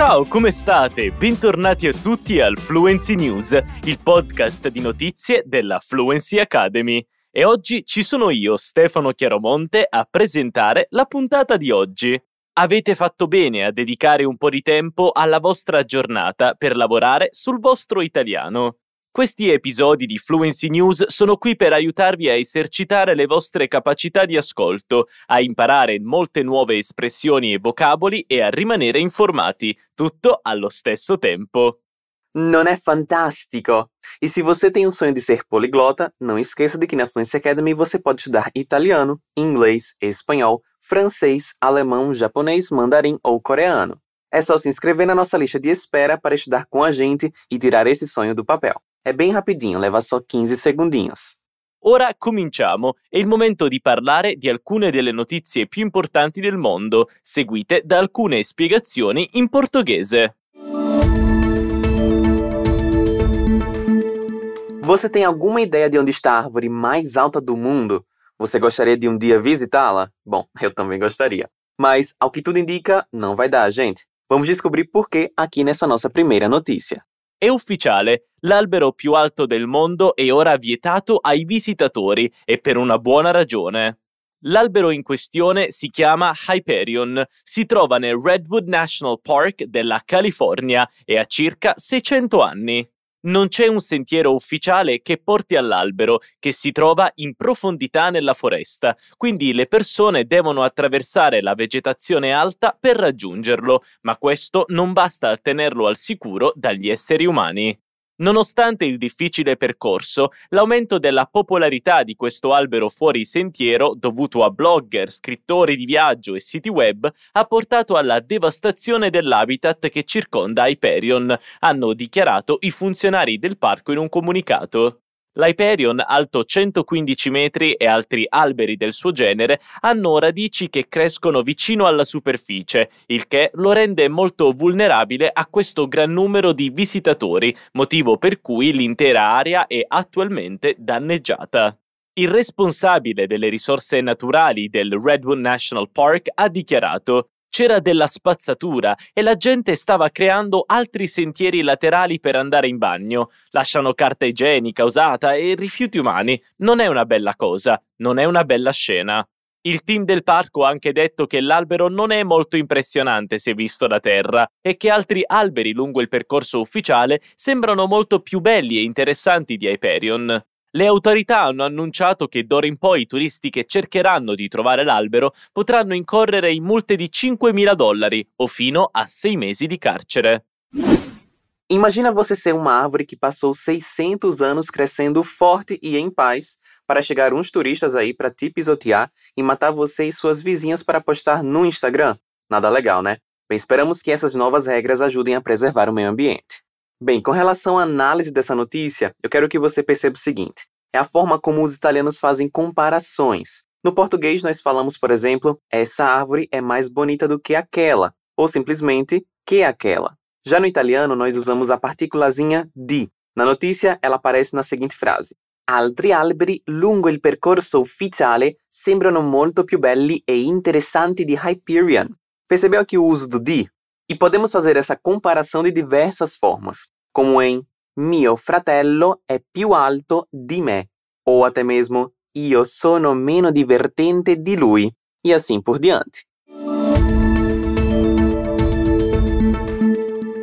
Ciao, come state? Bentornati a tutti al Fluency News, il podcast di notizie della Fluency Academy. E oggi ci sono io, Stefano Chiaromonte, a presentare la puntata di oggi. Avete fatto bene a dedicare un po' di tempo alla vostra giornata per lavorare sul vostro italiano. Questi episodi di Fluency News sono qui per aiutarvi a esercitare le vostre capacità di ascolto, a imparare molte nuove espressioni e vocaboli e a rimanere informati, tutto allo stesso tempo. Não é fantástico? E se você tem um sonho de ser poliglota, não esqueça de que na Fluency Academy você pode estudar italiano, inglês, espanhol, francês, alemão, japonês, mandarim ou coreano. É só se inscrever na nossa lista de espera para estudar com a gente e tirar esse sonho do papel. É bem rapidinho, leva só 15 segundinhos. Ora cominciamo. È il momento di parlare di alcune delle notizie più importanti del mondo, seguite da alcune spiegazioni in portoghese. Você tem alguma ideia de onde está a árvore mais alta do mundo? Você gostaria de um dia visitá-la? Bom, eu também gostaria. Mas, ao que tudo indica, não vai dar, gente. Vamos descobrir por quê aqui nessa nossa primeira notícia. È ufficiale, l'albero più alto del mondo è ora vietato ai visitatori e per una buona ragione. L'albero in questione si chiama Hyperion, si trova nel Redwood National Park della California e ha circa 600 anni. Non c'è un sentiero ufficiale che porti all'albero, che si trova in profondità nella foresta, quindi le persone devono attraversare la vegetazione alta per raggiungerlo, ma questo non basta a tenerlo al sicuro dagli esseri umani. Nonostante il difficile percorso, l'aumento della popolarità di questo albero fuori sentiero, dovuto a blogger, scrittori di viaggio e siti web, ha portato alla devastazione dell'habitat che circonda Hyperion, hanno dichiarato i funzionari del parco in un comunicato. L'Hyperion, alto 115 metri e altri alberi del suo genere, hanno radici che crescono vicino alla superficie, il che lo rende molto vulnerabile a questo gran numero di visitatori, motivo per cui l'intera area è attualmente danneggiata. Il responsabile delle risorse naturali del Redwood National Park ha dichiarato c'era della spazzatura e la gente stava creando altri sentieri laterali per andare in bagno. Lasciano carta igienica usata e rifiuti umani. Non è una bella cosa, non è una bella scena. Il team del parco ha anche detto che l'albero non è molto impressionante se visto da terra e che altri alberi lungo il percorso ufficiale sembrano molto più belli e interessanti di Hyperion. Le autorità hanno annunciato che d'ora in poi i turisti che cercheranno di trovare l'albero potranno incorrere in multe di 5.000 dollari o fino a 6 mesi di carcere. Imagina você ser uma árvore que passou 600 anos crescendo forte e em paz para chegar uns turistas aí para te pisotear e matar você e suas vizinhas para postar no Instagram. Nada legal, né? Bem, esperamos que essas novas regras ajudem a preservar o meio ambiente. Bem, com relação à análise dessa notícia, eu quero que você perceba o seguinte: é a forma como os italianos fazem comparações. No português, nós falamos, por exemplo, essa árvore é mais bonita do que aquela, ou simplesmente que aquela. Já no italiano, nós usamos a partículazinha di. Na notícia, ela aparece na seguinte frase: Altri alberi lungo il percorso ufficiale sembrano molto più belli e interessanti di Hyperion. Percebeu aqui o uso do di? E podemos fazer essa comparação de diversas formas, como em mio fratello è più alto di me, ou até mesmo io sono meno divertente di lui, e assim por diante.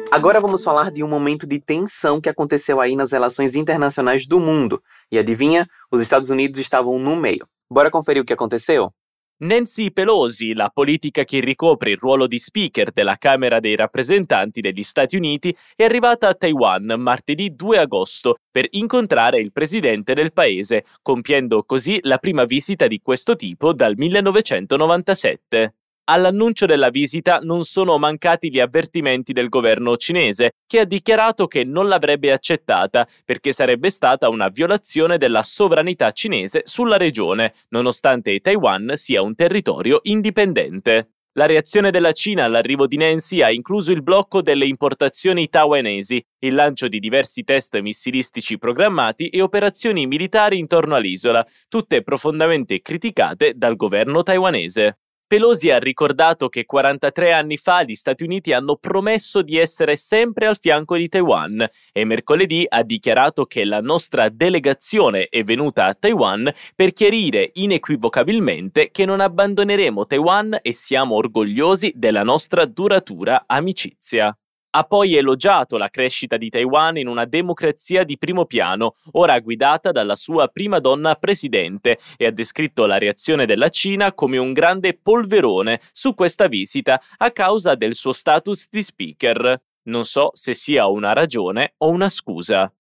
Agora vamos falar de um momento de tensão que aconteceu aí nas relações internacionais do mundo. E adivinha? Os Estados Unidos estavam no meio. Bora conferir o que aconteceu? Nancy Pelosi, la politica che ricopre il ruolo di speaker della Camera dei rappresentanti degli Stati Uniti, è arrivata a Taiwan martedì 2 agosto per incontrare il presidente del paese, compiendo così la prima visita di questo tipo dal 1997. All'annuncio della visita non sono mancati gli avvertimenti del governo cinese, che ha dichiarato che non l'avrebbe accettata perché sarebbe stata una violazione della sovranità cinese sulla regione, nonostante Taiwan sia un territorio indipendente. La reazione della Cina all'arrivo di Nancy ha incluso il blocco delle importazioni taiwanesi, il lancio di diversi test missilistici programmati e operazioni militari intorno all'isola, tutte profondamente criticate dal governo taiwanese. Pelosi ha ricordato che 43 anni fa gli Stati Uniti hanno promesso di essere sempre al fianco di Taiwan e mercoledì ha dichiarato che la nostra delegazione è venuta a Taiwan per chiarire inequivocabilmente che non abbandoneremo Taiwan e siamo orgogliosi della nostra duratura amicizia. Ha poi elogiato la crescita di Taiwan in una democrazia di primo piano, ora guidata dalla sua prima donna presidente, e ha descritto la reazione della Cina come un grande polverone su questa visita a causa del suo status di speaker. Non so se sia una ragione o una scusa.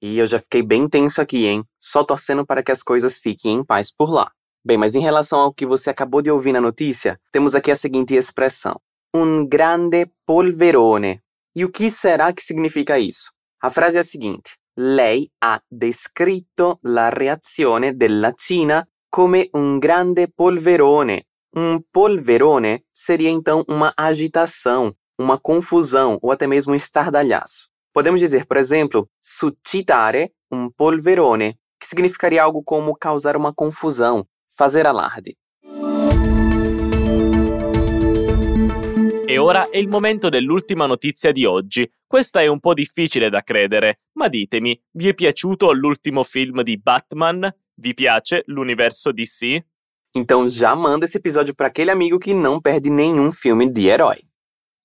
E eu já fiquei bem tenso aqui, hein? Só torcendo para que as coisas fiquem em paz por lá. Bem, mas em relação ao que você acabou de ouvir na notícia, temos aqui a seguinte expressão: un grande polverone. E o que será que significa isso? A frase é a seguinte: Lei ha descritto la reazione della Cina come un grande polverone. Um polverone seria então uma agitação, uma confusão ou até mesmo um estardalhaço. Podemos dizer, por exemplo, suscitare un polverone, que significaria algo como causar uma confusão, fazer alarde. E ora è il momento dell'ultima notizia di oggi. Questa è un po' difficile da credere, ma ditemi, vi è piaciuto l'ultimo film di Batman? Vi piace l'universo DC? Então já manda esse episódio para aquele amigo que não perde nenhum filme de herói.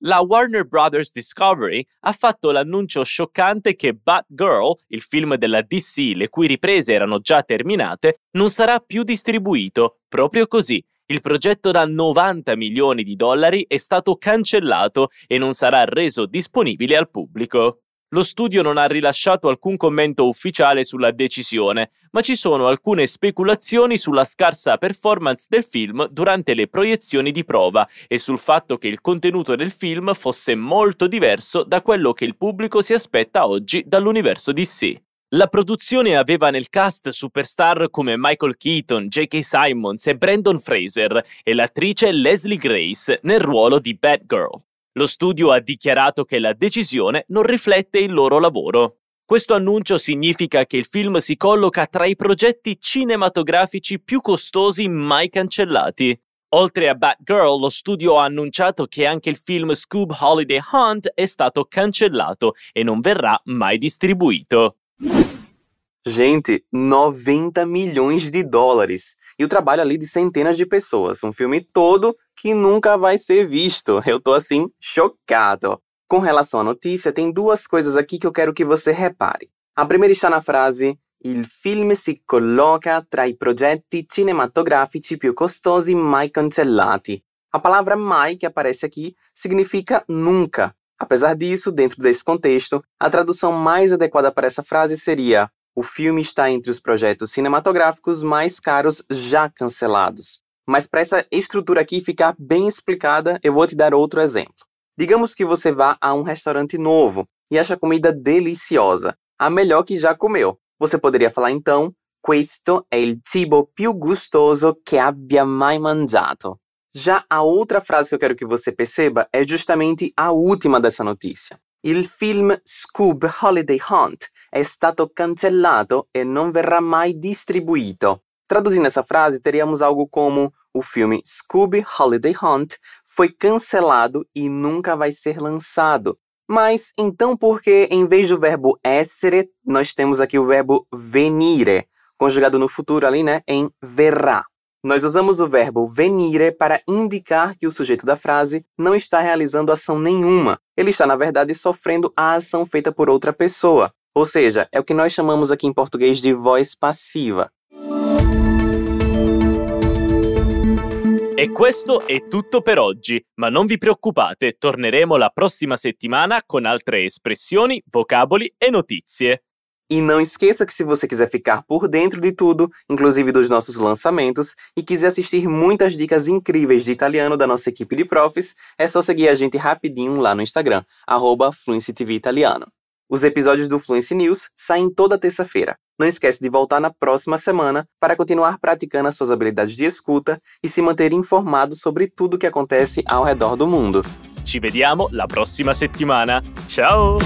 La Warner Brothers Discovery ha fatto l'annuncio scioccante che Batgirl, il film della DC le cui riprese erano già terminate, non sarà più distribuito, proprio così. Il progetto da 90 milioni di dollari è stato cancellato e non sarà reso disponibile al pubblico. Lo studio non ha rilasciato alcun commento ufficiale sulla decisione, ma ci sono alcune speculazioni sulla scarsa performance del film durante le proiezioni di prova e sul fatto che il contenuto del film fosse molto diverso da quello che il pubblico si aspetta oggi dall'universo DC. La produzione aveva nel cast superstar come Michael Keaton, J.K. Simons e Brandon Fraser e l'attrice Leslie Grace nel ruolo di Batgirl. Lo studio ha dichiarato che la decisione non riflette il loro lavoro. Questo annuncio significa che il film si colloca tra i progetti cinematografici più costosi mai cancellati. Oltre a Batgirl, lo studio ha annunciato che anche il film Scoob Holiday Hunt è stato cancellato e non verrà mai distribuito. Gente, 90 milhões de dólares. E o trabalho ali de centenas de pessoas. Um filme todo que nunca vai ser visto. Eu tô assim, chocado. Com relação à notícia, tem duas coisas aqui que eu quero que você repare. A primeira está na frase Il film si colloca tra i progetti cinematografici più costosi mai cancellati. A palavra mai que aparece aqui significa nunca. Apesar disso, dentro desse contexto, a tradução mais adequada para essa frase seria: o filme está entre os projetos cinematográficos mais caros já cancelados. Mas para essa estrutura aqui ficar bem explicada, eu vou te dar outro exemplo. Digamos que você vá a um restaurante novo e acha a comida deliciosa, a melhor que já comeu. Você poderia falar então: Questo è il cibo più gustoso che abbia mai mangiato. Já a outra frase que eu quero que você perceba é justamente a última dessa notícia. Il film Scoob Holiday Hunt è stato cancellato e non verrà mai distribuito. Traduzindo essa frase, teríamos algo como: o filme Scooby Holiday Hunt foi cancelado e nunca vai ser lançado. Mas então por que em vez do verbo essere, nós temos aqui o verbo venire, conjugado no futuro ali, né, em verrà? Nós usamos o verbo venire para indicar que o sujeito da frase não está realizando ação nenhuma. Ele está, na verdade, sofrendo a ação feita por outra pessoa. Ou seja, é o que nós chamamos aqui em português de voz passiva. E questo è tutto per oggi, ma non vi preoccupate, torneremo la prossima settimana con altre espressioni, vocaboli e notizie. E não esqueça que se você quiser ficar por dentro de tudo, inclusive dos nossos lançamentos, e quiser assistir muitas dicas incríveis de italiano da nossa equipe de profs, é só seguir a gente rapidinho lá no Instagram, arroba Italiano. Os episódios do Fluency News saem toda terça-feira. Não esquece de voltar na próxima semana para continuar praticando as suas habilidades de escuta e se manter informado sobre tudo o que acontece ao redor do mundo. Ci vediamo la prossima settimana. Ciao!